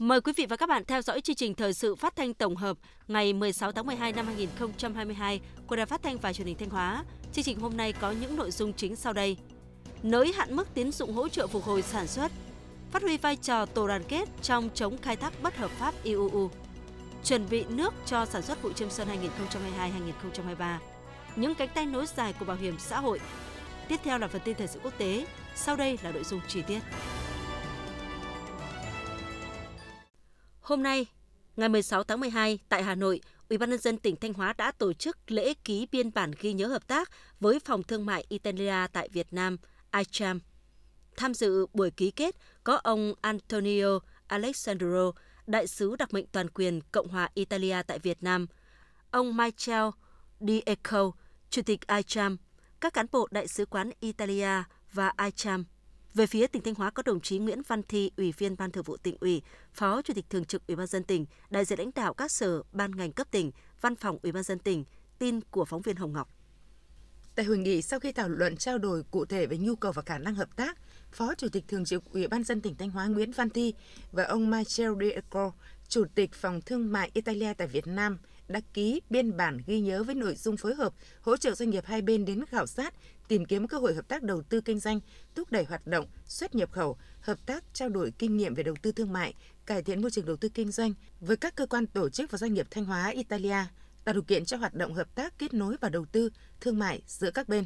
Mời quý vị và các bạn theo dõi chương trình thời sự phát thanh tổng hợp ngày 16 tháng 12 năm 2022 của Đài Phát thanh và Truyền hình Thanh Hóa. Chương trình hôm nay có những nội dung chính sau đây. Nới hạn mức tín dụng hỗ trợ phục hồi sản xuất, phát huy vai trò tổ đoàn kết trong chống khai thác bất hợp pháp IUU, chuẩn bị nước cho sản xuất vụ chiêm xuân 2022-2023, những cánh tay nối dài của bảo hiểm xã hội. Tiếp theo là phần tin thời sự quốc tế, sau đây là nội dung chi tiết. Hôm nay, ngày 16 tháng 12 tại Hà Nội, Ủy ban nhân dân tỉnh Thanh Hóa đã tổ chức lễ ký biên bản ghi nhớ hợp tác với Phòng Thương mại Italia tại Việt Nam, ICHAM. Tham dự buổi ký kết có ông Antonio Alessandro, đại sứ đặc mệnh toàn quyền Cộng hòa Italia tại Việt Nam, ông Michel Diego, chủ tịch ICHAM, các cán bộ đại sứ quán Italia và ICHAM về phía tỉnh Thanh Hóa có đồng chí Nguyễn Văn Thi, Ủy viên Ban Thường vụ tỉnh ủy, Phó Chủ tịch Thường trực Ủy ban dân tỉnh, đại diện lãnh đạo các sở, ban ngành cấp tỉnh, Văn phòng Ủy ban dân tỉnh, tin của phóng viên Hồng Ngọc. Tại hội nghị, sau khi thảo luận trao đổi cụ thể về nhu cầu và khả năng hợp tác, Phó Chủ tịch Thường trực Ủy ban dân tỉnh Thanh Hóa Nguyễn Văn Thi và ông Michel Diego, Chủ tịch Phòng Thương mại Italia tại Việt Nam, đã ký biên bản ghi nhớ với nội dung phối hợp hỗ trợ doanh nghiệp hai bên đến khảo sát, tìm kiếm cơ hội hợp tác đầu tư kinh doanh, thúc đẩy hoạt động xuất nhập khẩu, hợp tác trao đổi kinh nghiệm về đầu tư thương mại, cải thiện môi trường đầu tư kinh doanh với các cơ quan tổ chức và doanh nghiệp Thanh Hóa Italia, tạo điều kiện cho hoạt động hợp tác kết nối và đầu tư thương mại giữa các bên.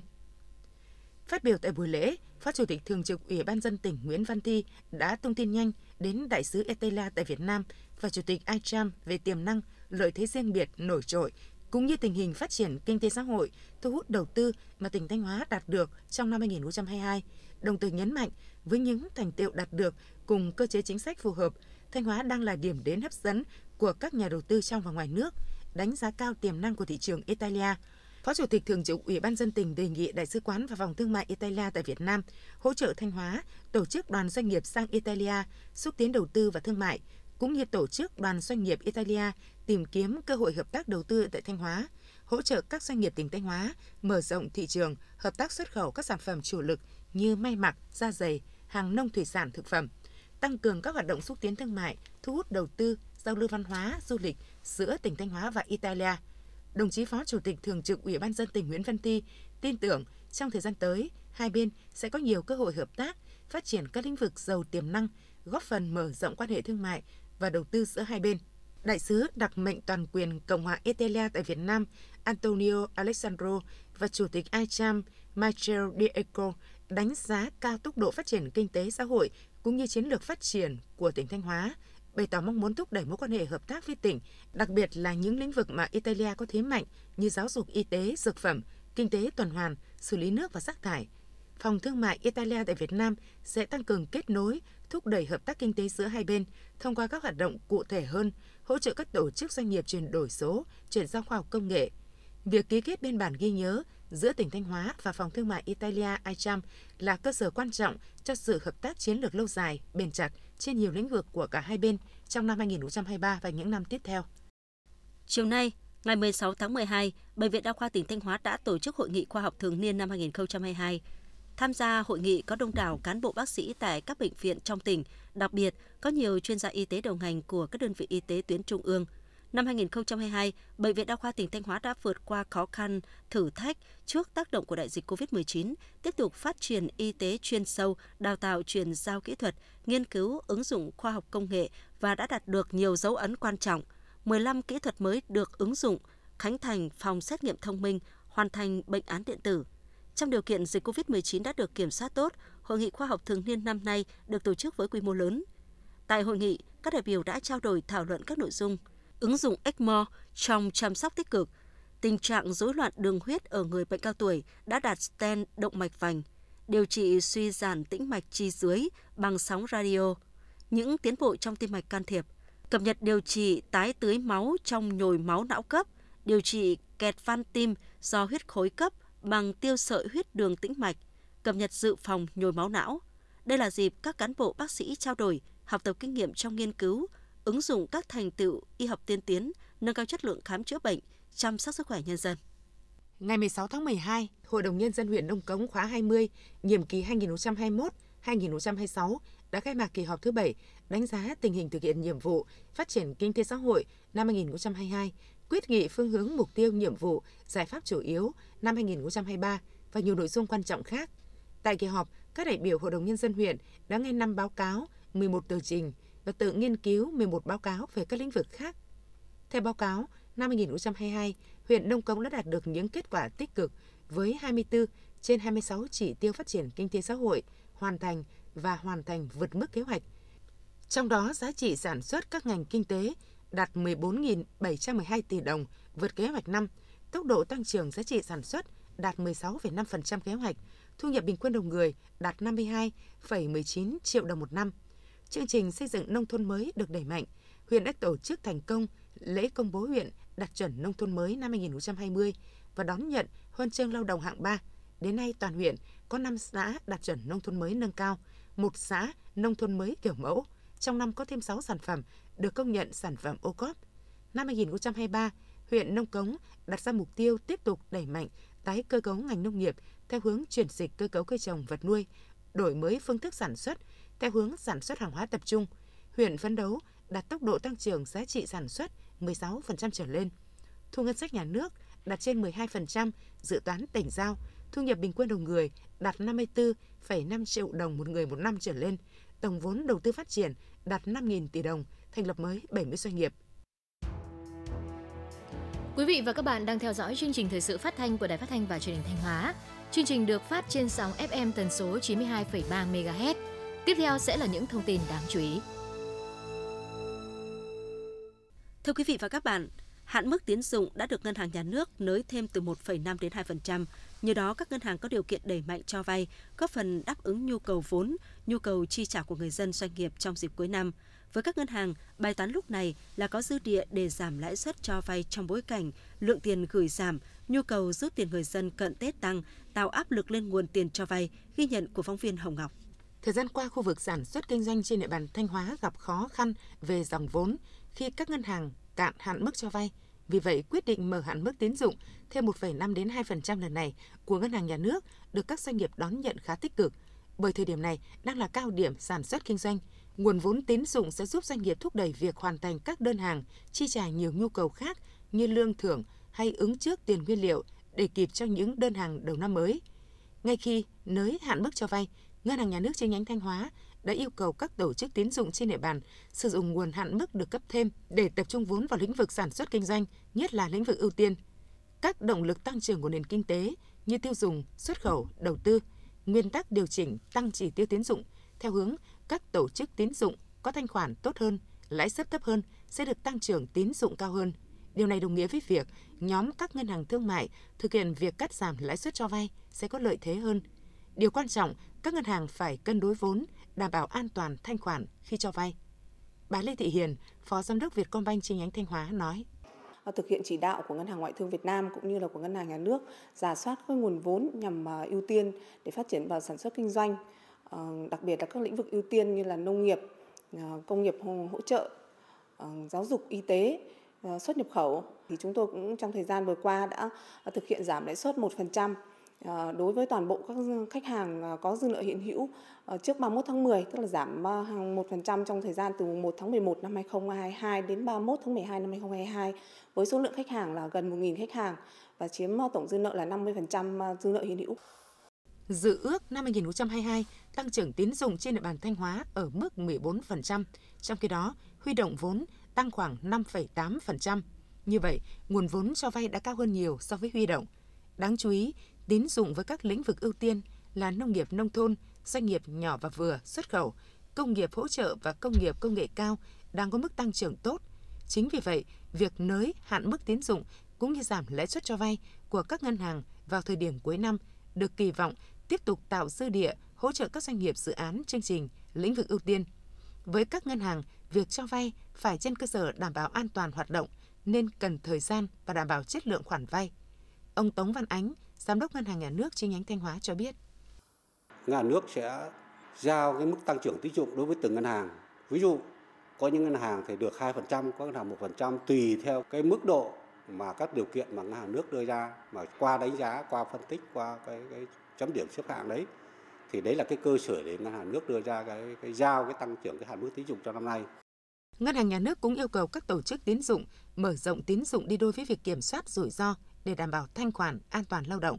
Phát biểu tại buổi lễ, Phó Chủ tịch Thường trực Ủy ban dân tỉnh Nguyễn Văn Thi đã thông tin nhanh đến Đại sứ Etela tại Việt Nam và Chủ tịch ICHAM về tiềm năng, lợi thế riêng biệt nổi trội cũng như tình hình phát triển kinh tế xã hội, thu hút đầu tư mà tỉnh Thanh Hóa đạt được trong năm 2022, đồng thời nhấn mạnh với những thành tiệu đạt được cùng cơ chế chính sách phù hợp, Thanh Hóa đang là điểm đến hấp dẫn của các nhà đầu tư trong và ngoài nước, đánh giá cao tiềm năng của thị trường Italia. Phó Chủ tịch Thường trực Ủy ban dân tỉnh đề nghị Đại sứ quán và Phòng Thương mại Italia tại Việt Nam hỗ trợ Thanh Hóa tổ chức đoàn doanh nghiệp sang Italia, xúc tiến đầu tư và thương mại, cũng như tổ chức đoàn doanh nghiệp Italia tìm kiếm cơ hội hợp tác đầu tư tại Thanh Hóa, hỗ trợ các doanh nghiệp tỉnh Thanh Hóa mở rộng thị trường, hợp tác xuất khẩu các sản phẩm chủ lực như may mặc, da giày, hàng nông thủy sản, thực phẩm, tăng cường các hoạt động xúc tiến thương mại, thu hút đầu tư, giao lưu văn hóa, du lịch giữa tỉnh Thanh Hóa và Italia. Đồng chí Phó Chủ tịch Thường trực Ủy ban dân tỉnh Nguyễn Văn Ti tin tưởng trong thời gian tới, hai bên sẽ có nhiều cơ hội hợp tác, phát triển các lĩnh vực giàu tiềm năng, góp phần mở rộng quan hệ thương mại và đầu tư giữa hai bên. Đại sứ đặc mệnh toàn quyền Cộng hòa Italia tại Việt Nam Antonio Alessandro và Chủ tịch ICHAM Michel Diego đánh giá cao tốc độ phát triển kinh tế xã hội cũng như chiến lược phát triển của tỉnh Thanh Hóa, bày tỏ mong muốn thúc đẩy mối quan hệ hợp tác với tỉnh, đặc biệt là những lĩnh vực mà Italia có thế mạnh như giáo dục y tế, dược phẩm, kinh tế tuần hoàn, xử lý nước và rác thải. Phòng Thương mại Italia tại Việt Nam sẽ tăng cường kết nối, thúc đẩy hợp tác kinh tế giữa hai bên thông qua các hoạt động cụ thể hơn, hỗ trợ các tổ chức doanh nghiệp chuyển đổi số, chuyển giao khoa học công nghệ. Việc ký kết biên bản ghi nhớ giữa tỉnh Thanh Hóa và Phòng Thương mại Italia ICHAM là cơ sở quan trọng cho sự hợp tác chiến lược lâu dài, bền chặt trên nhiều lĩnh vực của cả hai bên trong năm 2023 và những năm tiếp theo. Chiều nay, ngày 16 tháng 12, Bệnh viện Đa khoa tỉnh Thanh Hóa đã tổ chức hội nghị khoa học thường niên năm 2022 Tham gia hội nghị có đông đảo cán bộ bác sĩ tại các bệnh viện trong tỉnh, đặc biệt có nhiều chuyên gia y tế đầu ngành của các đơn vị y tế tuyến trung ương. Năm 2022, Bệnh viện Đa khoa tỉnh Thanh Hóa đã vượt qua khó khăn, thử thách trước tác động của đại dịch COVID-19, tiếp tục phát triển y tế chuyên sâu, đào tạo truyền giao kỹ thuật, nghiên cứu ứng dụng khoa học công nghệ và đã đạt được nhiều dấu ấn quan trọng. 15 kỹ thuật mới được ứng dụng, khánh thành phòng xét nghiệm thông minh, hoàn thành bệnh án điện tử – trong điều kiện dịch COVID-19 đã được kiểm soát tốt, Hội nghị khoa học thường niên năm nay được tổ chức với quy mô lớn. Tại hội nghị, các đại biểu đã trao đổi thảo luận các nội dung ứng dụng ECMO trong chăm sóc tích cực, tình trạng rối loạn đường huyết ở người bệnh cao tuổi đã đạt stent động mạch vành, điều trị suy giãn tĩnh mạch chi dưới bằng sóng radio, những tiến bộ trong tim mạch can thiệp, cập nhật điều trị tái tưới máu trong nhồi máu não cấp, điều trị kẹt van tim do huyết khối cấp bằng tiêu sợi huyết đường tĩnh mạch, cập nhật dự phòng nhồi máu não. Đây là dịp các cán bộ bác sĩ trao đổi, học tập kinh nghiệm trong nghiên cứu, ứng dụng các thành tựu y học tiên tiến, nâng cao chất lượng khám chữa bệnh, chăm sóc sức khỏe nhân dân. Ngày 16 tháng 12, Hội đồng Nhân dân huyện Nông Cống khóa 20, nhiệm kỳ 2021-2026 đã khai mạc kỳ họp thứ 7 đánh giá tình hình thực hiện nhiệm vụ phát triển kinh tế xã hội năm 2022, quyết nghị phương hướng mục tiêu nhiệm vụ, giải pháp chủ yếu năm 2023 và nhiều nội dung quan trọng khác. Tại kỳ họp, các đại biểu Hội đồng Nhân dân huyện đã nghe 5 báo cáo, 11 tờ trình và tự nghiên cứu 11 báo cáo về các lĩnh vực khác. Theo báo cáo, năm 2022, huyện Đông Cống đã đạt được những kết quả tích cực với 24 trên 26 chỉ tiêu phát triển kinh tế xã hội hoàn thành và hoàn thành vượt mức kế hoạch. Trong đó, giá trị sản xuất các ngành kinh tế đạt 14.712 tỷ đồng, vượt kế hoạch năm. Tốc độ tăng trưởng giá trị sản xuất đạt 16,5% kế hoạch, thu nhập bình quân đầu người đạt 52,19 triệu đồng một năm. Chương trình xây dựng nông thôn mới được đẩy mạnh. Huyện đã tổ chức thành công lễ công bố huyện đạt chuẩn nông thôn mới năm 2020 và đón nhận huân chương lao động hạng 3. Đến nay, toàn huyện có 5 xã đạt chuẩn nông thôn mới nâng cao, một xã nông thôn mới kiểu mẫu. Trong năm có thêm 6 sản phẩm được công nhận sản phẩm ô cốp. Năm 2023, huyện Nông Cống đặt ra mục tiêu tiếp tục đẩy mạnh tái cơ cấu ngành nông nghiệp theo hướng chuyển dịch cơ cấu cây trồng vật nuôi, đổi mới phương thức sản xuất theo hướng sản xuất hàng hóa tập trung. Huyện phấn đấu đạt tốc độ tăng trưởng giá trị sản xuất 16% trở lên. Thu ngân sách nhà nước đạt trên 12%, dự toán tỉnh giao, thu nhập bình quân đầu người đạt 54,5 triệu đồng một người một năm trở lên, tổng vốn đầu tư phát triển đạt 5.000 tỷ đồng, thành lập mới 70 doanh nghiệp. Quý vị và các bạn đang theo dõi chương trình thời sự phát thanh của Đài Phát thanh và Truyền hình Thanh Hóa. Chương trình được phát trên sóng FM tần số 92,3 MHz. Tiếp theo sẽ là những thông tin đáng chú ý. Thưa quý vị và các bạn, hạn mức tín dụng đã được ngân hàng nhà nước nới thêm từ 1,5 đến 2%. Nhờ đó, các ngân hàng có điều kiện đẩy mạnh cho vay, góp phần đáp ứng nhu cầu vốn, nhu cầu chi trả của người dân doanh nghiệp trong dịp cuối năm. Với các ngân hàng, bài toán lúc này là có dư địa để giảm lãi suất cho vay trong bối cảnh lượng tiền gửi giảm, nhu cầu rút tiền người dân cận Tết tăng, tạo áp lực lên nguồn tiền cho vay, ghi nhận của phóng viên Hồng Ngọc. Thời gian qua, khu vực sản xuất kinh doanh trên địa bàn Thanh Hóa gặp khó khăn về dòng vốn khi các ngân hàng cạn hạn mức cho vay. Vì vậy, quyết định mở hạn mức tín dụng thêm 1,5 đến 2% lần này của ngân hàng nhà nước được các doanh nghiệp đón nhận khá tích cực. Bởi thời điểm này đang là cao điểm sản xuất kinh doanh, nguồn vốn tín dụng sẽ giúp doanh nghiệp thúc đẩy việc hoàn thành các đơn hàng, chi trả nhiều nhu cầu khác như lương thưởng hay ứng trước tiền nguyên liệu để kịp cho những đơn hàng đầu năm mới. Ngay khi nới hạn mức cho vay, Ngân hàng Nhà nước chi nhánh Thanh Hóa đã yêu cầu các tổ chức tín dụng trên địa bàn sử dụng nguồn hạn mức được cấp thêm để tập trung vốn vào lĩnh vực sản xuất kinh doanh, nhất là lĩnh vực ưu tiên. Các động lực tăng trưởng của nền kinh tế như tiêu dùng, xuất khẩu, đầu tư, nguyên tắc điều chỉnh tăng chỉ tiêu tín dụng theo hướng các tổ chức tín dụng có thanh khoản tốt hơn, lãi suất thấp hơn sẽ được tăng trưởng tín dụng cao hơn. Điều này đồng nghĩa với việc nhóm các ngân hàng thương mại thực hiện việc cắt giảm lãi suất cho vay sẽ có lợi thế hơn. Điều quan trọng, các ngân hàng phải cân đối vốn, đảm bảo an toàn thanh khoản khi cho vay. Bà Lê Thị Hiền, Phó Giám đốc Vietcombank chi nhánh Thanh Hóa nói à, thực hiện chỉ đạo của Ngân hàng Ngoại thương Việt Nam cũng như là của Ngân hàng Nhà nước giả soát các nguồn vốn nhằm à, ưu tiên để phát triển vào sản xuất kinh doanh, Ờ, đặc biệt là các lĩnh vực ưu tiên như là nông nghiệp, ờ, công nghiệp hỗ trợ, ờ, giáo dục, y tế, xuất nhập khẩu. Thì chúng tôi cũng trong thời gian vừa qua đã thực hiện giảm lãi suất 1% đối với toàn bộ các khách hàng có dư nợ hiện hữu trước 31 tháng 10, tức là giảm 1% trong thời gian từ 1 tháng 11 năm 2022 đến 31 tháng 12 năm 2022 với số lượng khách hàng là gần 1.000 khách hàng và chiếm tổng dư nợ là 50% dư nợ hiện hữu. Dự ước năm 2022 tăng trưởng tín dụng trên địa bàn Thanh Hóa ở mức 14%, trong khi đó huy động vốn tăng khoảng 5,8%. Như vậy, nguồn vốn cho vay đã cao hơn nhiều so với huy động. Đáng chú ý, tín dụng với các lĩnh vực ưu tiên là nông nghiệp nông thôn, doanh nghiệp nhỏ và vừa, xuất khẩu, công nghiệp hỗ trợ và công nghiệp công nghệ cao đang có mức tăng trưởng tốt. Chính vì vậy, việc nới hạn mức tín dụng cũng như giảm lãi suất cho vay của các ngân hàng vào thời điểm cuối năm được kỳ vọng tiếp tục tạo dư địa hỗ trợ các doanh nghiệp dự án chương trình lĩnh vực ưu tiên. Với các ngân hàng, việc cho vay phải trên cơ sở đảm bảo an toàn hoạt động nên cần thời gian và đảm bảo chất lượng khoản vay. Ông Tống Văn Ánh, Giám đốc Ngân hàng Nhà nước chi nhánh Thanh Hóa cho biết. nhà nước sẽ giao cái mức tăng trưởng tín dụng đối với từng ngân hàng. Ví dụ có những ngân hàng thì được 2%, có ngân hàng 1% tùy theo cái mức độ mà các điều kiện mà ngân hàng nước đưa ra mà qua đánh giá, qua phân tích, qua cái, cái chấm điểm xếp hạng đấy thì đấy là cái cơ sở để ngân hàng nước đưa ra cái cái giao cái tăng trưởng cái hạn mức tín dụng cho năm nay. Ngân hàng nhà nước cũng yêu cầu các tổ chức tín dụng mở rộng tín dụng đi đôi với việc kiểm soát rủi ro để đảm bảo thanh khoản an toàn lao động.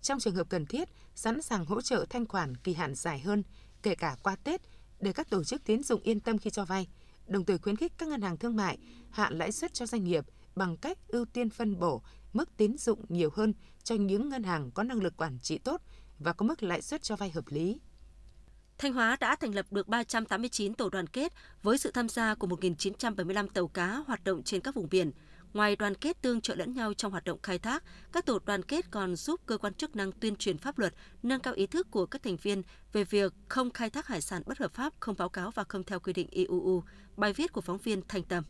Trong trường hợp cần thiết, sẵn sàng hỗ trợ thanh khoản kỳ hạn dài hơn, kể cả qua Tết, để các tổ chức tín dụng yên tâm khi cho vay, đồng thời khuyến khích các ngân hàng thương mại hạ lãi suất cho doanh nghiệp bằng cách ưu tiên phân bổ mức tín dụng nhiều hơn cho những ngân hàng có năng lực quản trị tốt và có mức lãi suất cho vay hợp lý. Thanh Hóa đã thành lập được 389 tổ đoàn kết với sự tham gia của 1.975 tàu cá hoạt động trên các vùng biển. Ngoài đoàn kết tương trợ lẫn nhau trong hoạt động khai thác, các tổ đoàn kết còn giúp cơ quan chức năng tuyên truyền pháp luật, nâng cao ý thức của các thành viên về việc không khai thác hải sản bất hợp pháp, không báo cáo và không theo quy định IUU. Bài viết của phóng viên Thanh Tâm.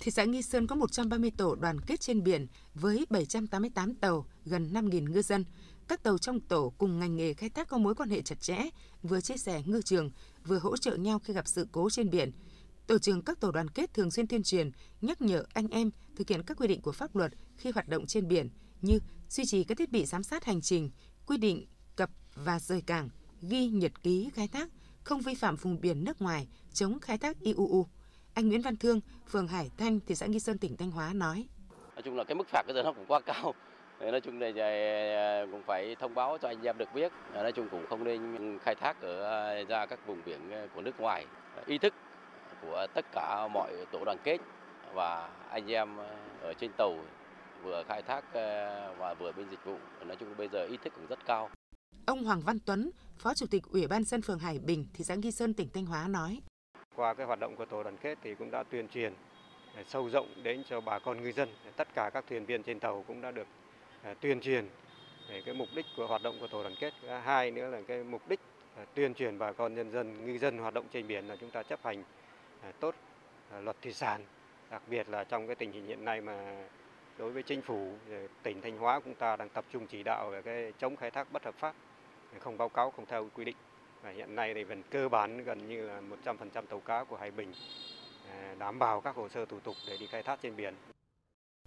Thị xã Nghi Sơn có 130 tổ đoàn kết trên biển với 788 tàu, gần 5.000 ngư dân. Các tàu trong tổ cùng ngành nghề khai thác có mối quan hệ chặt chẽ, vừa chia sẻ ngư trường, vừa hỗ trợ nhau khi gặp sự cố trên biển. Tổ trưởng các tổ đoàn kết thường xuyên tuyên truyền, nhắc nhở anh em thực hiện các quy định của pháp luật khi hoạt động trên biển như duy trì các thiết bị giám sát hành trình, quy định cập và rời cảng, ghi nhật ký khai thác, không vi phạm vùng biển nước ngoài, chống khai thác IUU. Anh Nguyễn Văn Thương, phường Hải Thanh, thị xã Nghi Sơn, tỉnh Thanh Hóa nói. Nói chung là cái mức phạt bây giờ nó cũng quá cao. Nói chung là à, cũng phải thông báo cho anh em được biết. Nói chung cũng không nên khai thác ở à, ra các vùng biển của nước ngoài. Ý thức của tất cả mọi tổ đoàn kết và anh em ở trên tàu vừa khai thác à, và vừa bên dịch vụ. Nói chung bây giờ ý thức cũng rất cao. Ông Hoàng Văn Tuấn, Phó Chủ tịch Ủy ban dân phường Hải Bình, thị xã Nghi Sơn, tỉnh Thanh Hóa nói. Qua cái hoạt động của tổ đoàn kết thì cũng đã tuyên truyền à, sâu rộng đến cho bà con ngư dân. Tất cả các thuyền viên trên tàu cũng đã được à, tuyên truyền về cái mục đích của hoạt động của tổ đoàn kết. Hai nữa là cái mục đích à, tuyên truyền bà con nhân dân ngư dân hoạt động trên biển là chúng ta chấp hành tốt luật thủy sản, đặc biệt là trong cái tình hình hiện nay mà đối với chính phủ tỉnh Thanh Hóa chúng ta đang tập trung chỉ đạo về cái chống khai thác bất hợp pháp, không báo cáo không theo quy định. Và hiện nay thì vẫn cơ bản gần như là 100% tàu cá của Hải Bình à, đảm bảo các hồ sơ thủ tục để đi khai thác trên biển.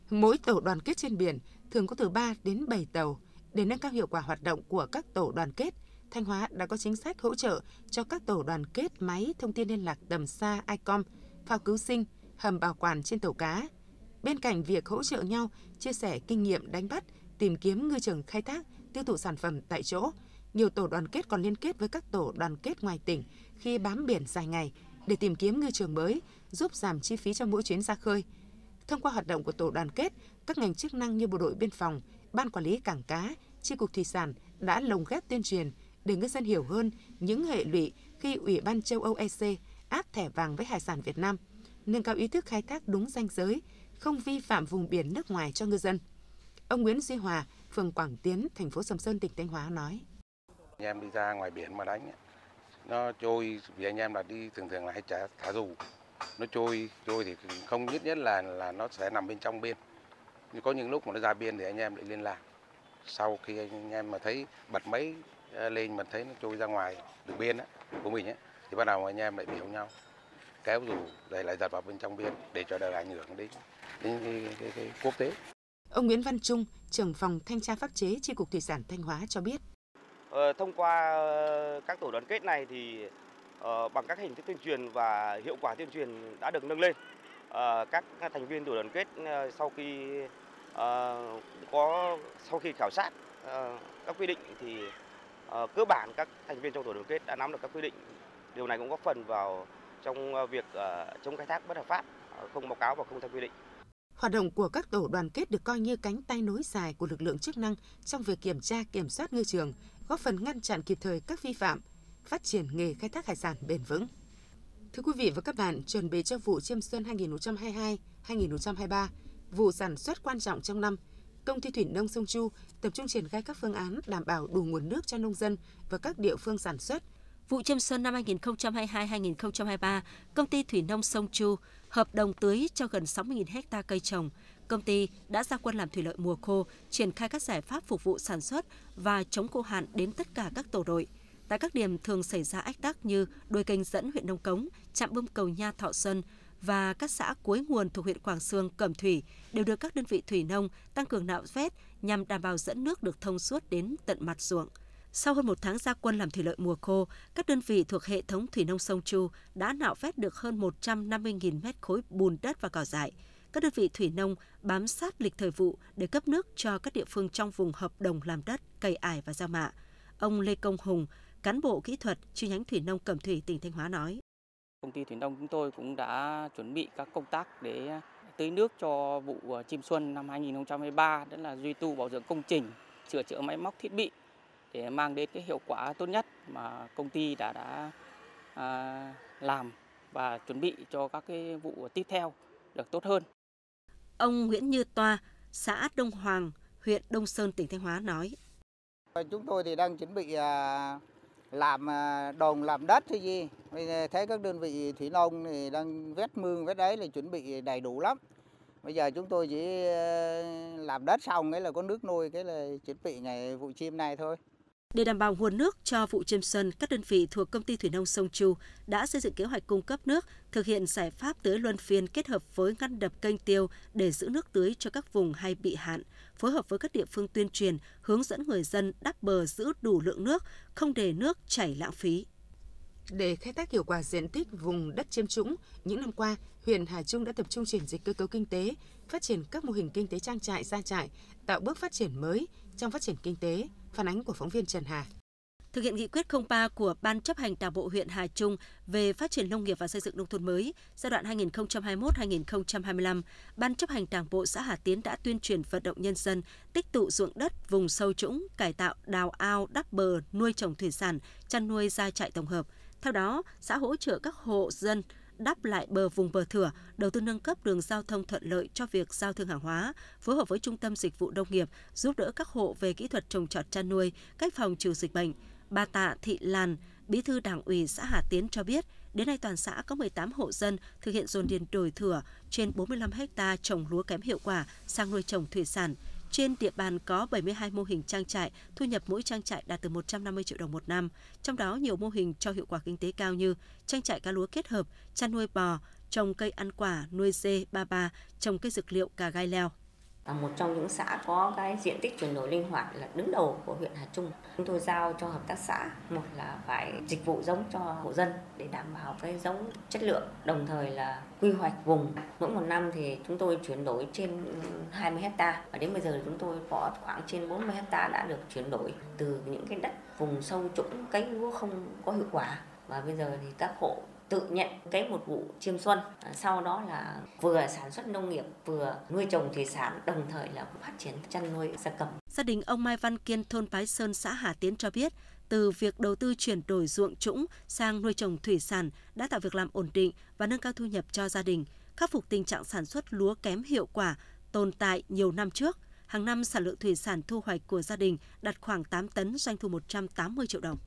Mỗi tổ đoàn kết trên biển thường có từ 3 đến 7 tàu. Để nâng cao hiệu quả hoạt động của các tổ đoàn kết, Thanh Hóa đã có chính sách hỗ trợ cho các tổ đoàn kết máy thông tin liên lạc tầm xa ICOM, phao cứu sinh, hầm bảo quản trên tàu cá. Bên cạnh việc hỗ trợ nhau, chia sẻ kinh nghiệm đánh bắt, tìm kiếm ngư trường khai thác, tiêu thụ sản phẩm tại chỗ, nhiều tổ đoàn kết còn liên kết với các tổ đoàn kết ngoài tỉnh khi bám biển dài ngày để tìm kiếm ngư trường mới, giúp giảm chi phí cho mỗi chuyến ra khơi. Thông qua hoạt động của tổ đoàn kết, các ngành chức năng như bộ đội biên phòng, ban quản lý cảng cá, chi cục thủy sản đã lồng ghép tuyên truyền để ngư dân hiểu hơn những hệ lụy khi Ủy ban châu Âu EC áp thẻ vàng với hải sản Việt Nam, nâng cao ý thức khai thác đúng danh giới, không vi phạm vùng biển nước ngoài cho ngư dân. Ông Nguyễn Duy Hòa, phường Quảng Tiến, thành phố Sầm Sơn, tỉnh Thanh Hóa nói: anh em đi ra ngoài biển mà đánh nó trôi vì anh em là đi thường thường là hay trả thả dù nó trôi trôi thì không nhất nhất là là nó sẽ nằm bên trong biên nhưng có những lúc mà nó ra biên thì anh em lại liên lạc sau khi anh em mà thấy bật máy ờ, lên mà thấy nó trôi ra ngoài đường biên á, của mình á, thì bắt đầu anh em lại biểu nhau kéo dù lại lại giật vào bên trong biên để cho đỡ ảnh hưởng đến, đến cái, cái, cái quốc tế. Ông Nguyễn Văn Trung, trưởng phòng thanh tra pháp chế chi cục thủy sản Thanh Hóa cho biết. Ờ, thông qua ờ, các tổ đoàn kết này thì ờ, bằng các hình thức tuyên truyền và hiệu quả tuyên truyền đã được nâng lên. các thành viên tổ đoàn kết sau khi có sau khi khảo sát các quy định thì cơ bản các thành viên trong tổ đoàn kết đã nắm được các quy định. Điều này cũng góp phần vào trong việc chống khai thác bất hợp pháp, không báo cáo và không theo quy định. Hoạt động của các tổ đoàn kết được coi như cánh tay nối dài của lực lượng chức năng trong việc kiểm tra kiểm soát ngư trường, góp phần ngăn chặn kịp thời các vi phạm, phát triển nghề khai thác hải sản bền vững. Thưa quý vị và các bạn, chuẩn bị cho vụ chiêm xuân 2022-2023, vụ sản xuất quan trọng trong năm, công ty thủy nông sông Chu tập trung triển khai các phương án đảm bảo đủ nguồn nước cho nông dân và các địa phương sản xuất. Vụ chiêm xuân năm 2022-2023, công ty thủy nông sông Chu hợp đồng tưới cho gần 60.000 hecta cây trồng. Công ty đã ra quân làm thủy lợi mùa khô, triển khai các giải pháp phục vụ sản xuất và chống khô hạn đến tất cả các tổ đội. Tại các điểm thường xảy ra ách tắc như đuôi kênh dẫn huyện Nông Cống, trạm bơm cầu Nha Thọ Xuân và các xã cuối nguồn thuộc huyện Quảng Sương, Cẩm Thủy đều được các đơn vị thủy nông tăng cường nạo vét nhằm đảm bảo dẫn nước được thông suốt đến tận mặt ruộng. Sau hơn một tháng gia quân làm thủy lợi mùa khô, các đơn vị thuộc hệ thống thủy nông sông Chu đã nạo vét được hơn 150.000 mét khối bùn đất và cỏ dại. Các đơn vị thủy nông bám sát lịch thời vụ để cấp nước cho các địa phương trong vùng hợp đồng làm đất, cây ải và giao mạ. Ông Lê Công Hùng, cán bộ kỹ thuật chi nhánh thủy nông Cẩm Thủy tỉnh Thanh Hóa nói: Công ty thủy nông chúng tôi cũng đã chuẩn bị các công tác để tưới nước cho vụ chim xuân năm 2023, đó là duy tu bảo dưỡng công trình, sửa chữa máy móc thiết bị để mang đến cái hiệu quả tốt nhất mà công ty đã đã à, làm và chuẩn bị cho các cái vụ tiếp theo được tốt hơn. Ông Nguyễn Như Toa, xã Đông Hoàng, huyện Đông Sơn, tỉnh Thanh Hóa nói. Chúng tôi thì đang chuẩn bị à, làm à, đồng làm đất hay gì. Thấy các đơn vị thủy nông thì đang vét mương vét đấy là chuẩn bị đầy đủ lắm. Bây giờ chúng tôi chỉ à, làm đất xong cái là có nước nuôi cái là chuẩn bị ngày vụ chim này thôi. Để đảm bảo nguồn nước cho vụ chiêm xuân, các đơn vị thuộc công ty thủy nông sông Chu đã xây dựng kế hoạch cung cấp nước, thực hiện giải pháp tưới luân phiên kết hợp với ngăn đập kênh tiêu để giữ nước tưới cho các vùng hay bị hạn, phối hợp với các địa phương tuyên truyền, hướng dẫn người dân đắp bờ giữ đủ lượng nước, không để nước chảy lãng phí. Để khai thác hiệu quả diện tích vùng đất chiêm trũng, những năm qua, huyện Hà Trung đã tập trung chuyển dịch cơ cấu kinh tế, phát triển các mô hình kinh tế trang trại, gia trại, tạo bước phát triển mới trong phát triển kinh tế, phản ánh của phóng viên Trần Hà. Thực hiện nghị quyết 03 của Ban chấp hành Đảng bộ huyện Hà Trung về phát triển nông nghiệp và xây dựng nông thôn mới giai đoạn 2021-2025, Ban chấp hành Đảng bộ xã Hà Tiến đã tuyên truyền vận động nhân dân tích tụ ruộng đất vùng sâu trũng, cải tạo đào ao, đắp bờ, nuôi trồng thủy sản, chăn nuôi gia trại tổng hợp. Theo đó, xã hỗ trợ các hộ dân đắp lại bờ vùng bờ thửa, đầu tư nâng cấp đường giao thông thuận lợi cho việc giao thương hàng hóa, phối hợp với Trung tâm Dịch vụ Nông nghiệp giúp đỡ các hộ về kỹ thuật trồng trọt chăn nuôi, cách phòng trừ dịch bệnh. Bà Tạ Thị Lan, Bí thư Đảng ủy xã Hà Tiến cho biết, đến nay toàn xã có 18 hộ dân thực hiện dồn điền đổi thửa trên 45 ha trồng lúa kém hiệu quả sang nuôi trồng thủy sản. Trên địa bàn có 72 mô hình trang trại, thu nhập mỗi trang trại đạt từ 150 triệu đồng một năm. Trong đó nhiều mô hình cho hiệu quả kinh tế cao như trang trại cá lúa kết hợp, chăn nuôi bò, trồng cây ăn quả, nuôi dê, ba ba, trồng cây dược liệu, cà gai leo là một trong những xã có cái diện tích chuyển đổi linh hoạt là đứng đầu của huyện Hà Trung. Chúng tôi giao cho hợp tác xã một là phải dịch vụ giống cho hộ dân để đảm bảo cái giống chất lượng, đồng thời là quy hoạch vùng. Mỗi một năm thì chúng tôi chuyển đổi trên 20 hecta và đến bây giờ chúng tôi có khoảng trên 40 hecta đã được chuyển đổi từ những cái đất vùng sâu trũng cấy lúa không có hiệu quả và bây giờ thì các hộ tự nhận cái một vụ chiêm xuân à, sau đó là vừa sản xuất nông nghiệp vừa nuôi trồng thủy sản đồng thời là phát triển chăn nuôi gia cầm. Gia đình ông Mai Văn Kiên thôn Bái Sơn xã Hà Tiến cho biết từ việc đầu tư chuyển đổi ruộng trũng sang nuôi trồng thủy sản đã tạo việc làm ổn định và nâng cao thu nhập cho gia đình, khắc phục tình trạng sản xuất lúa kém hiệu quả tồn tại nhiều năm trước. Hàng năm sản lượng thủy sản thu hoạch của gia đình đạt khoảng 8 tấn, doanh thu 180 triệu đồng.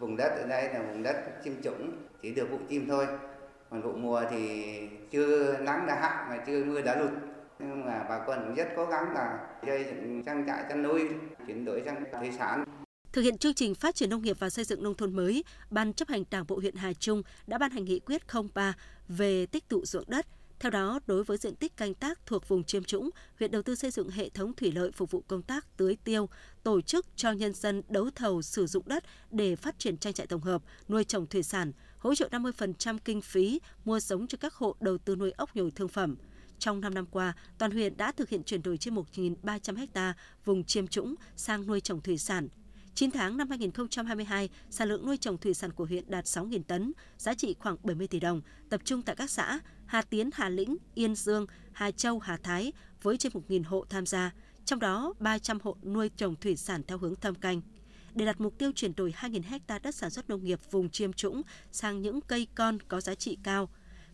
Vùng đất ở đây là vùng đất chim trũng, chỉ được vụ chim thôi. Còn vụ mùa thì chưa nắng đã hạn mà chưa mưa đã lụt. Nhưng mà bà con cũng rất cố gắng là xây dựng trang trại chăn nuôi, chuyển đổi sang thủy sản. Thực hiện chương trình phát triển nông nghiệp và xây dựng nông thôn mới, Ban chấp hành Đảng bộ huyện Hà Trung đã ban hành nghị quyết 03 về tích tụ ruộng đất, theo đó, đối với diện tích canh tác thuộc vùng chiêm trũng, huyện đầu tư xây dựng hệ thống thủy lợi phục vụ công tác tưới tiêu, tổ chức cho nhân dân đấu thầu sử dụng đất để phát triển trang trại tổng hợp, nuôi trồng thủy sản, hỗ trợ 50% kinh phí mua giống cho các hộ đầu tư nuôi ốc nhồi thương phẩm. Trong 5 năm qua, toàn huyện đã thực hiện chuyển đổi trên 1.300 ha vùng chiêm trũng sang nuôi trồng thủy sản – 9 tháng năm 2022, sản lượng nuôi trồng thủy sản của huyện đạt 6.000 tấn, giá trị khoảng 70 tỷ đồng, tập trung tại các xã Hà Tiến, Hà Lĩnh, Yên Dương, Hà Châu, Hà Thái với trên 1.000 hộ tham gia, trong đó 300 hộ nuôi trồng thủy sản theo hướng thâm canh. Để đạt mục tiêu chuyển đổi 2.000 ha đất sản xuất nông nghiệp vùng chiêm trũng sang những cây con có giá trị cao,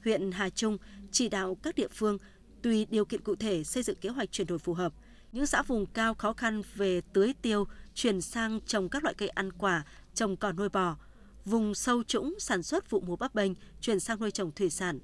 huyện Hà Trung chỉ đạo các địa phương tùy điều kiện cụ thể xây dựng kế hoạch chuyển đổi phù hợp – những xã vùng cao khó khăn về tưới tiêu chuyển sang trồng các loại cây ăn quả, trồng cỏ nuôi bò. Vùng sâu trũng sản xuất vụ mùa bắp bênh chuyển sang nuôi trồng thủy sản.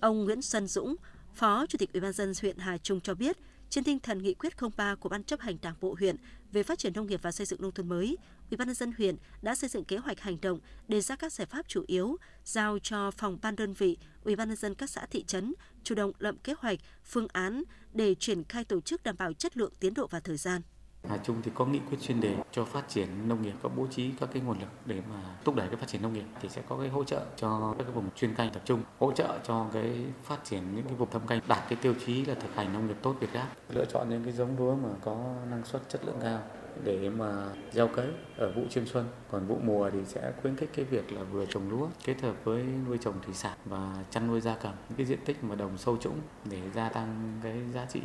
Ông Nguyễn Xuân Dũng, Phó Chủ tịch Ủy ban dân huyện Hà Trung cho biết, trên tinh thần nghị quyết 03 của Ban chấp hành Đảng bộ huyện về phát triển nông nghiệp và xây dựng nông thôn mới, Ủy ban nhân dân huyện đã xây dựng kế hoạch hành động đề ra các giải pháp chủ yếu, giao cho phòng ban đơn vị, Ủy ban nhân dân các xã thị trấn chủ động lập kế hoạch, phương án để triển khai tổ chức đảm bảo chất lượng tiến độ và thời gian. Hà Trung thì có nghị quyết chuyên đề cho phát triển nông nghiệp có bố trí các cái nguồn lực để mà thúc đẩy cái phát triển nông nghiệp thì sẽ có cái hỗ trợ cho các cái vùng chuyên canh tập trung, hỗ trợ cho cái phát triển những cái vùng thâm canh đạt cái tiêu chí là thực hành nông nghiệp tốt Việt Gáp, lựa chọn những cái giống lúa mà có năng suất chất lượng cao để mà gieo cấy ở vụ chiêm xuân còn vụ mùa thì sẽ khuyến khích cái việc là vừa trồng lúa kết hợp với nuôi trồng thủy sản và chăn nuôi gia cầm, những cái diện tích mà đồng sâu trũng để gia tăng cái giá trị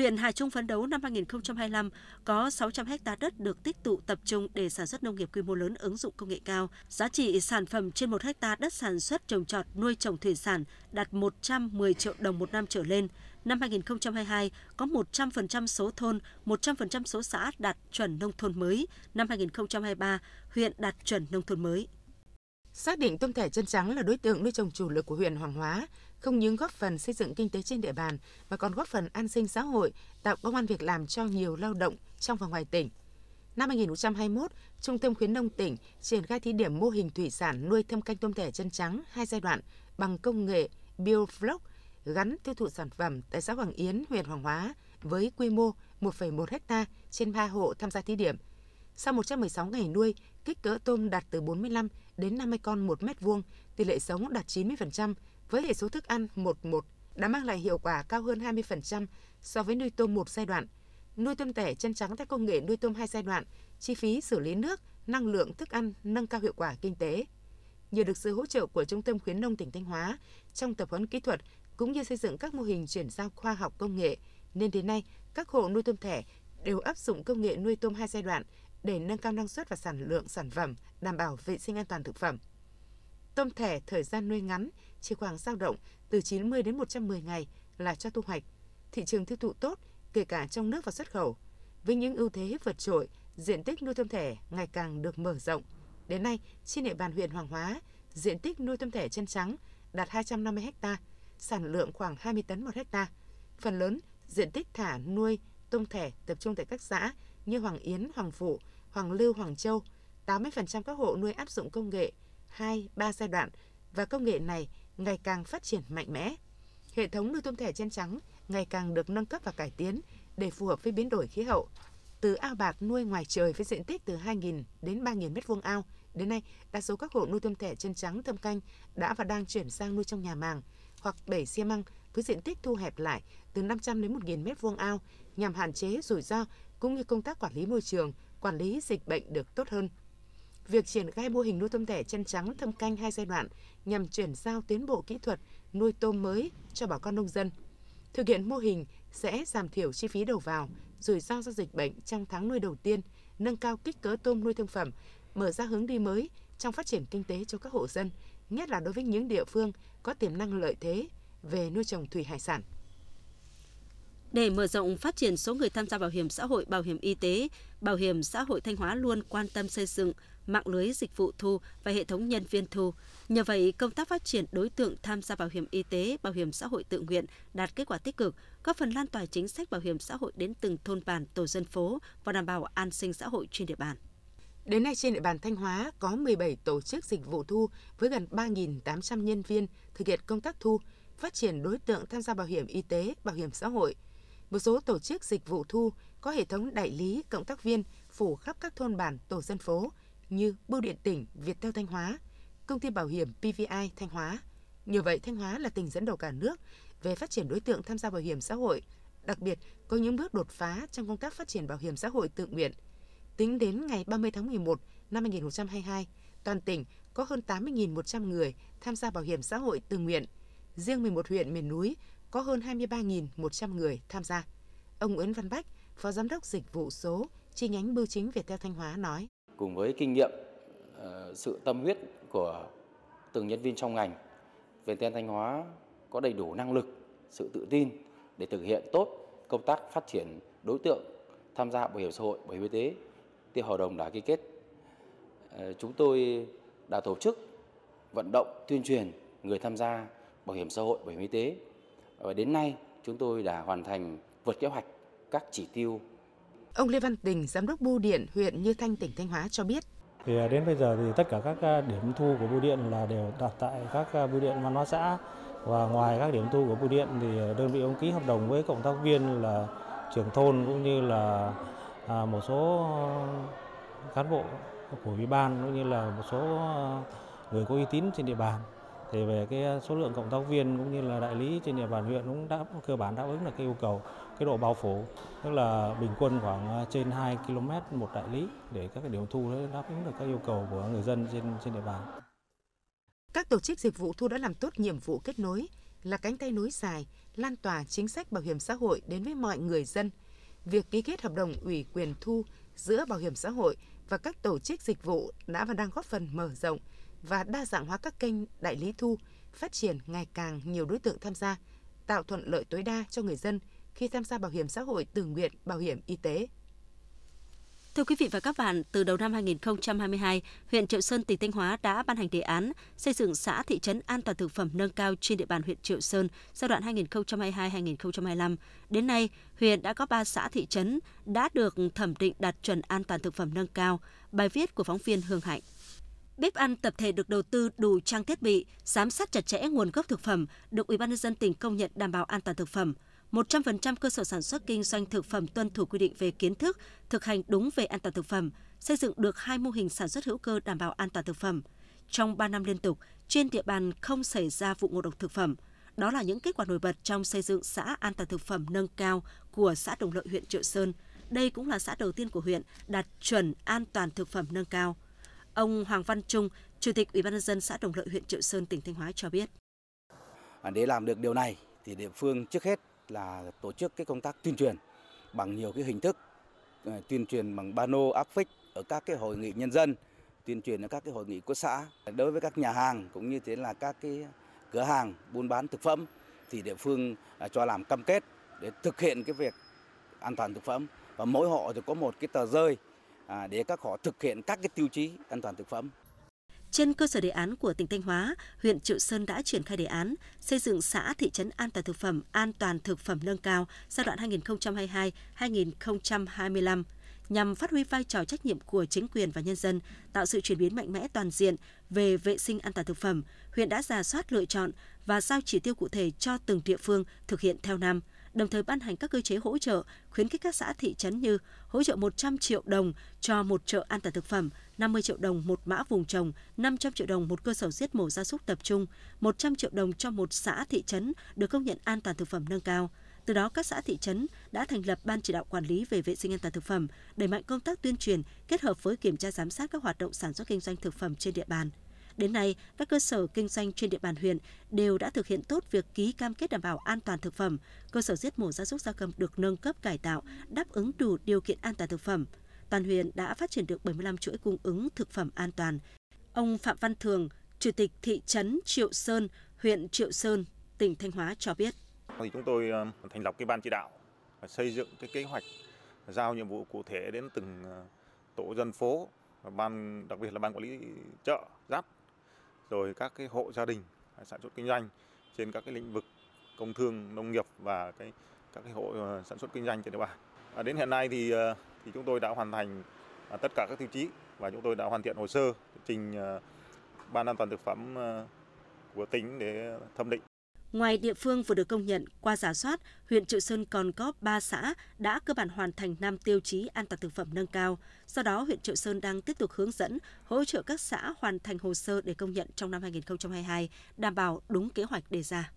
Huyện Hà Trung phấn đấu năm 2025 có 600 ha đất được tích tụ tập trung để sản xuất nông nghiệp quy mô lớn ứng dụng công nghệ cao. Giá trị sản phẩm trên 1 ha đất sản xuất trồng trọt nuôi trồng thủy sản đạt 110 triệu đồng một năm trở lên. Năm 2022 có 100% số thôn, 100% số xã đạt chuẩn nông thôn mới. Năm 2023, huyện đạt chuẩn nông thôn mới. Xác định tôm thẻ chân trắng là đối tượng nuôi trồng chủ lực của huyện Hoàng Hóa, không những góp phần xây dựng kinh tế trên địa bàn mà còn góp phần an sinh xã hội, tạo công an việc làm cho nhiều lao động trong và ngoài tỉnh. Năm 2021, Trung tâm khuyến nông tỉnh triển khai thí điểm mô hình thủy sản nuôi thâm canh tôm thẻ chân trắng hai giai đoạn bằng công nghệ BioFloc gắn tiêu thụ sản phẩm tại xã Hoàng Yến, huyện Hoàng Hóa với quy mô 1,1 ha trên 3 hộ tham gia thí điểm. Sau 116 ngày nuôi, kích cỡ tôm đạt từ 45 đến 50 con một mét vuông, tỷ lệ sống đạt 90%, với hệ số thức ăn 11 đã mang lại hiệu quả cao hơn 20% so với nuôi tôm một giai đoạn. Nuôi tôm tẻ chân trắng theo công nghệ nuôi tôm hai giai đoạn, chi phí xử lý nước, năng lượng thức ăn nâng cao hiệu quả kinh tế. Nhờ được sự hỗ trợ của Trung tâm khuyến nông tỉnh Thanh Hóa trong tập huấn kỹ thuật cũng như xây dựng các mô hình chuyển giao khoa học công nghệ, nên đến nay các hộ nuôi tôm thẻ đều áp dụng công nghệ nuôi tôm hai giai đoạn để nâng cao năng suất và sản lượng sản phẩm, đảm bảo vệ sinh an toàn thực phẩm. Tôm thẻ thời gian nuôi ngắn chỉ khoảng dao động từ 90 đến 110 ngày là cho thu hoạch. Thị trường tiêu thụ tốt, kể cả trong nước và xuất khẩu. Với những ưu thế vượt trội, diện tích nuôi tôm thẻ ngày càng được mở rộng. Đến nay, trên địa bàn huyện Hoàng Hóa, diện tích nuôi tôm thẻ chân trắng đạt 250 hectare, sản lượng khoảng 20 tấn một hecta. Phần lớn diện tích thả nuôi tôm thẻ tập trung tại các xã như Hoàng Yến, Hoàng Phụ, Hoàng Lưu, Hoàng Châu. 80% các hộ nuôi áp dụng công nghệ 2, 3 giai đoạn và công nghệ này ngày càng phát triển mạnh mẽ. Hệ thống nuôi tôm thẻ chân trắng ngày càng được nâng cấp và cải tiến để phù hợp với biến đổi khí hậu. Từ ao bạc nuôi ngoài trời với diện tích từ 2.000 đến 3.000 m2 ao, đến nay đa số các hộ nuôi tôm thẻ chân trắng thâm canh đã và đang chuyển sang nuôi trong nhà màng hoặc bể xi măng với diện tích thu hẹp lại từ 500 đến 1.000 m2 ao nhằm hạn chế rủi ro cũng như công tác quản lý môi trường, quản lý dịch bệnh được tốt hơn. Việc triển khai mô hình nuôi tôm thẻ chân trắng thâm canh hai giai đoạn nhằm chuyển giao tiến bộ kỹ thuật nuôi tôm mới cho bà con nông dân. Thực hiện mô hình sẽ giảm thiểu chi phí đầu vào, rủi ro do dịch bệnh trong tháng nuôi đầu tiên, nâng cao kích cỡ tôm nuôi thương phẩm, mở ra hướng đi mới trong phát triển kinh tế cho các hộ dân, nhất là đối với những địa phương có tiềm năng lợi thế về nuôi trồng thủy hải sản. Để mở rộng phát triển số người tham gia bảo hiểm xã hội, bảo hiểm y tế, Bảo hiểm xã hội Thanh Hóa luôn quan tâm xây dựng mạng lưới dịch vụ thu và hệ thống nhân viên thu. Nhờ vậy, công tác phát triển đối tượng tham gia bảo hiểm y tế, bảo hiểm xã hội tự nguyện đạt kết quả tích cực, góp phần lan tỏa chính sách bảo hiểm xã hội đến từng thôn bản, tổ dân phố và đảm bảo an sinh xã hội trên địa bàn. Đến nay trên địa bàn Thanh Hóa có 17 tổ chức dịch vụ thu với gần 3.800 nhân viên thực hiện công tác thu, phát triển đối tượng tham gia bảo hiểm y tế, bảo hiểm xã hội. Một số tổ chức dịch vụ thu có hệ thống đại lý, cộng tác viên phủ khắp các thôn bản, tổ dân phố như Bưu điện tỉnh Viettel Thanh Hóa, công ty bảo hiểm PVI Thanh Hóa. Nhờ vậy, Thanh Hóa là tỉnh dẫn đầu cả nước về phát triển đối tượng tham gia bảo hiểm xã hội, đặc biệt có những bước đột phá trong công tác phát triển bảo hiểm xã hội tự nguyện. Tính đến ngày 30 tháng 11 năm 2022, toàn tỉnh có hơn 80.100 người tham gia bảo hiểm xã hội tự nguyện. Riêng 11 huyện miền núi có hơn 23.100 người tham gia. Ông Nguyễn Văn Bách, Phó Giám đốc Dịch vụ số chi nhánh Bưu chính Viettel Thanh Hóa nói. Cùng với kinh nghiệm, ờ, sự tâm huyết của từng nhân viên trong ngành, Viettel Thanh Hóa có đầy đủ năng lực, sự tự tin để thực hiện tốt công tác phát triển đối tượng tham gia bảo hiểm xã hội, bảo hiểm y tế theo hợp đồng đã ký kết. Ờ, chúng tôi đã tổ chức vận động tuyên truyền người tham gia bảo hiểm xã hội, bảo hiểm y tế. Và đến nay chúng tôi đã hoàn thành vượt kế hoạch các chỉ tiêu. Ông Lê Văn Tình, giám đốc bưu điện huyện Như Thanh, tỉnh Thanh Hóa cho biết. Thì à, đến bây giờ thì tất cả các à, điểm thu của bưu điện là đều đặt tại các à, bưu điện văn hóa xã và ngoài các điểm thu của bưu điện thì đơn vị ông ký hợp đồng với cộng tác viên là trưởng thôn cũng như là à, một số ờ, cán bộ của ủy ban cũng như là một số ờ, người có uy tín trên địa bàn thì về cái ờ, số lượng cộng tác viên cũng như là đại lý trên địa bàn huyện cũng đã cơ bản đáp ứng được cái yêu cầu cái độ bao phủ tức là bình quân khoảng trên 2 km một đại lý để các cái điểm thu đáp ứng được các yêu cầu của người dân trên trên địa bàn. Các tổ chức dịch vụ thu đã làm tốt nhiệm vụ kết nối, là cánh tay nối dài, lan tỏa chính sách bảo hiểm xã hội đến với mọi người dân. Việc ký kết hợp đồng ủy quyền thu giữa bảo hiểm xã hội và các tổ chức dịch vụ đã và đang góp phần mở rộng và đa dạng hóa các kênh đại lý thu, phát triển ngày càng nhiều đối tượng tham gia, tạo thuận lợi tối đa cho người dân khi tham gia bảo hiểm xã hội tự nguyện, bảo hiểm y tế. Thưa quý vị và các bạn, từ đầu năm 2022, huyện Triệu Sơn, tỉnh Thanh Hóa đã ban hành đề án xây dựng xã thị trấn an toàn thực phẩm nâng cao trên địa bàn huyện Triệu Sơn giai đoạn 2022-2025. Đến nay, huyện đã có 3 xã thị trấn đã được thẩm định đạt chuẩn an toàn thực phẩm nâng cao. Bài viết của phóng viên Hương Hạnh. Bếp ăn tập thể được đầu tư đủ trang thiết bị, giám sát chặt chẽ nguồn gốc thực phẩm, được Ủy ban nhân dân tỉnh công nhận đảm bảo an toàn thực phẩm. 100% cơ sở sản xuất kinh doanh thực phẩm tuân thủ quy định về kiến thức, thực hành đúng về an toàn thực phẩm, xây dựng được hai mô hình sản xuất hữu cơ đảm bảo an toàn thực phẩm. Trong 3 năm liên tục, trên địa bàn không xảy ra vụ ngộ độc thực phẩm. Đó là những kết quả nổi bật trong xây dựng xã an toàn thực phẩm nâng cao của xã Đồng Lợi huyện Triệu Sơn. Đây cũng là xã đầu tiên của huyện đạt chuẩn an toàn thực phẩm nâng cao. Ông Hoàng Văn Trung, Chủ tịch Ủy ban nhân dân xã Đồng Lợi huyện Triệu Sơn tỉnh Thanh Hóa cho biết. Để làm được điều này thì địa phương trước hết là tổ chức cái công tác tuyên truyền bằng nhiều cái hình thức ờ, tuyên truyền bằng bano áp phích ở các cái hội nghị nhân dân, tuyên truyền ở các cái hội nghị của xã. Đối với các nhà hàng cũng như thế là các cái cửa hàng buôn bán thực phẩm thì địa phương à, cho làm cam kết để thực hiện cái việc an toàn thực phẩm. Và mỗi hộ thì có một cái tờ rơi à, để các họ thực hiện các cái tiêu chí an toàn thực phẩm trên cơ sở đề án của tỉnh Thanh Hóa, huyện Triệu Sơn đã triển khai đề án xây dựng xã thị trấn an toàn thực phẩm, an toàn thực phẩm nâng cao giai đoạn 2022-2025 nhằm phát huy vai trò trách nhiệm của chính quyền và nhân dân, tạo sự chuyển biến mạnh mẽ toàn diện về vệ sinh an toàn thực phẩm, huyện đã giả soát lựa chọn và giao chỉ tiêu cụ thể cho từng địa phương thực hiện theo năm – đồng thời ban hành các cơ chế hỗ trợ, khuyến khích các xã thị trấn như hỗ trợ 100 triệu đồng cho một chợ an toàn thực phẩm, 50 triệu đồng một mã vùng trồng, 500 triệu đồng một cơ sở giết mổ gia súc tập trung, 100 triệu đồng cho một xã thị trấn được công nhận an toàn thực phẩm nâng cao. Từ đó, các xã thị trấn đã thành lập ban chỉ đạo quản lý về vệ sinh an toàn thực phẩm, đẩy mạnh công tác tuyên truyền kết hợp với kiểm tra giám sát các hoạt động sản xuất kinh doanh thực phẩm trên địa bàn. Đến nay, các cơ sở kinh doanh trên địa bàn huyện đều đã thực hiện tốt việc ký cam kết đảm bảo an toàn thực phẩm. Cơ sở giết mổ gia súc gia cầm được nâng cấp cải tạo, đáp ứng đủ điều kiện an toàn thực phẩm. Toàn huyện đã phát triển được 75 chuỗi cung ứng thực phẩm an toàn. Ông Phạm Văn Thường, Chủ tịch thị trấn Triệu Sơn, huyện Triệu Sơn, tỉnh Thanh Hóa cho biết. Thì chúng tôi ờ, thành lập cái ban chỉ đạo xây dựng cái kế hoạch giao nhiệm vụ cụ thể đến từng ờ, tổ dân phố ban đặc biệt là ban quản lý chợ giáp rồi các cái hộ gia đình à, sản xuất kinh doanh trên các cái lĩnh vực công thương, nông nghiệp và cái các cái hộ ờ, sản xuất kinh doanh trên địa bàn. À, đến hiện nay thì ờ, thì chúng tôi đã hoàn thành à, tất cả các tiêu chí và chúng tôi đã hoàn thiện hồ sơ trình ờ, ban an toàn thực phẩm của tỉnh để thẩm định. Ngoài địa phương vừa được công nhận, qua giả soát, huyện Triệu Sơn còn có 3 xã đã cơ bản hoàn thành 5 tiêu chí an toàn thực phẩm nâng cao. Do đó, huyện Triệu Sơn đang tiếp tục hướng dẫn, hỗ trợ các xã hoàn thành hồ sơ để công nhận trong năm 2022, đảm bảo đúng kế hoạch đề ra.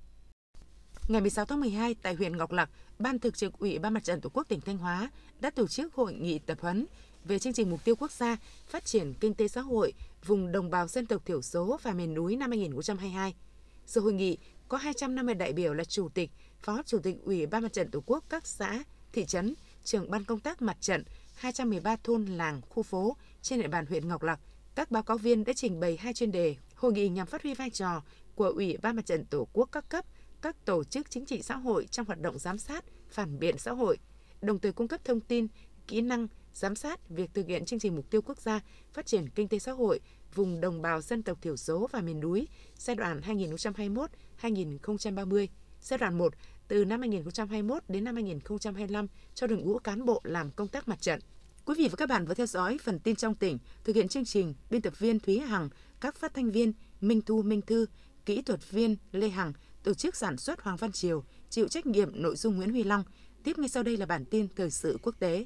Ngày 16 tháng 12, tại huyện Ngọc Lặc, Ban Thực trực Ủy ban Mặt trận Tổ quốc tỉnh Thanh Hóa đã tổ chức hội nghị tập huấn về chương trình mục tiêu quốc gia phát triển kinh tế xã hội vùng đồng bào dân tộc thiểu số và miền núi năm 2022. Sự hội nghị có 250 đại biểu là chủ tịch, phó chủ tịch Ủy ban Mặt trận Tổ quốc các xã, thị trấn, trưởng ban công tác mặt trận, 213 thôn làng, khu phố trên địa bàn huyện Ngọc Lặc. Các báo cáo viên đã trình bày hai chuyên đề hội nghị nhằm phát huy vai trò của Ủy ban Mặt trận Tổ quốc các cấp, các tổ chức chính trị xã hội trong hoạt động giám sát, phản biện xã hội, đồng thời cung cấp thông tin, kỹ năng, giám sát việc thực hiện chương trình mục tiêu quốc gia phát triển kinh tế xã hội vùng đồng bào dân tộc thiểu số và miền núi giai đoạn 2030 giai đoạn 1 từ năm 2021 đến năm 2025 cho đội ngũ cán bộ làm công tác mặt trận. Quý vị và các bạn vừa theo dõi phần tin trong tỉnh, thực hiện chương trình biên tập viên Thúy Hằng, các phát thanh viên Minh Thu Minh Thư, kỹ thuật viên Lê Hằng, tổ chức sản xuất Hoàng Văn Triều, chịu trách nhiệm nội dung Nguyễn Huy Long. Tiếp ngay sau đây là bản tin thời sự quốc tế.